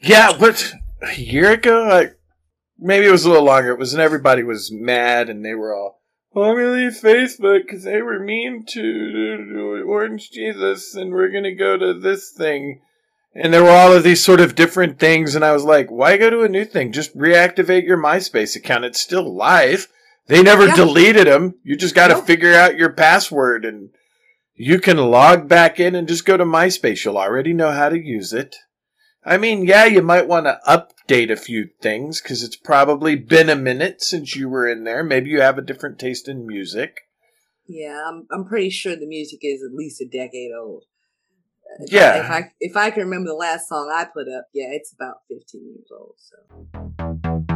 Yeah, what a year ago? Like maybe it was a little longer. It was when everybody was mad and they were all, "Well, I'm gonna leave Facebook because they were mean to Orange Jesus, and we're gonna go to this thing." And there were all of these sort of different things, and I was like, "Why go to a new thing? Just reactivate your MySpace account. It's still live. They never Yeah. deleted them. You just got to Nope. figure out your password, and you can log back in and just go to MySpace. You'll already know how to use it." I mean, yeah, you might want to update a few things because it's probably been a minute since you were in there. Maybe you have a different taste in music. Yeah, I'm I'm pretty sure the music is at least a decade old. If Yeah. I, if I if I can remember the last song I put up, yeah, it's about 15 years old. So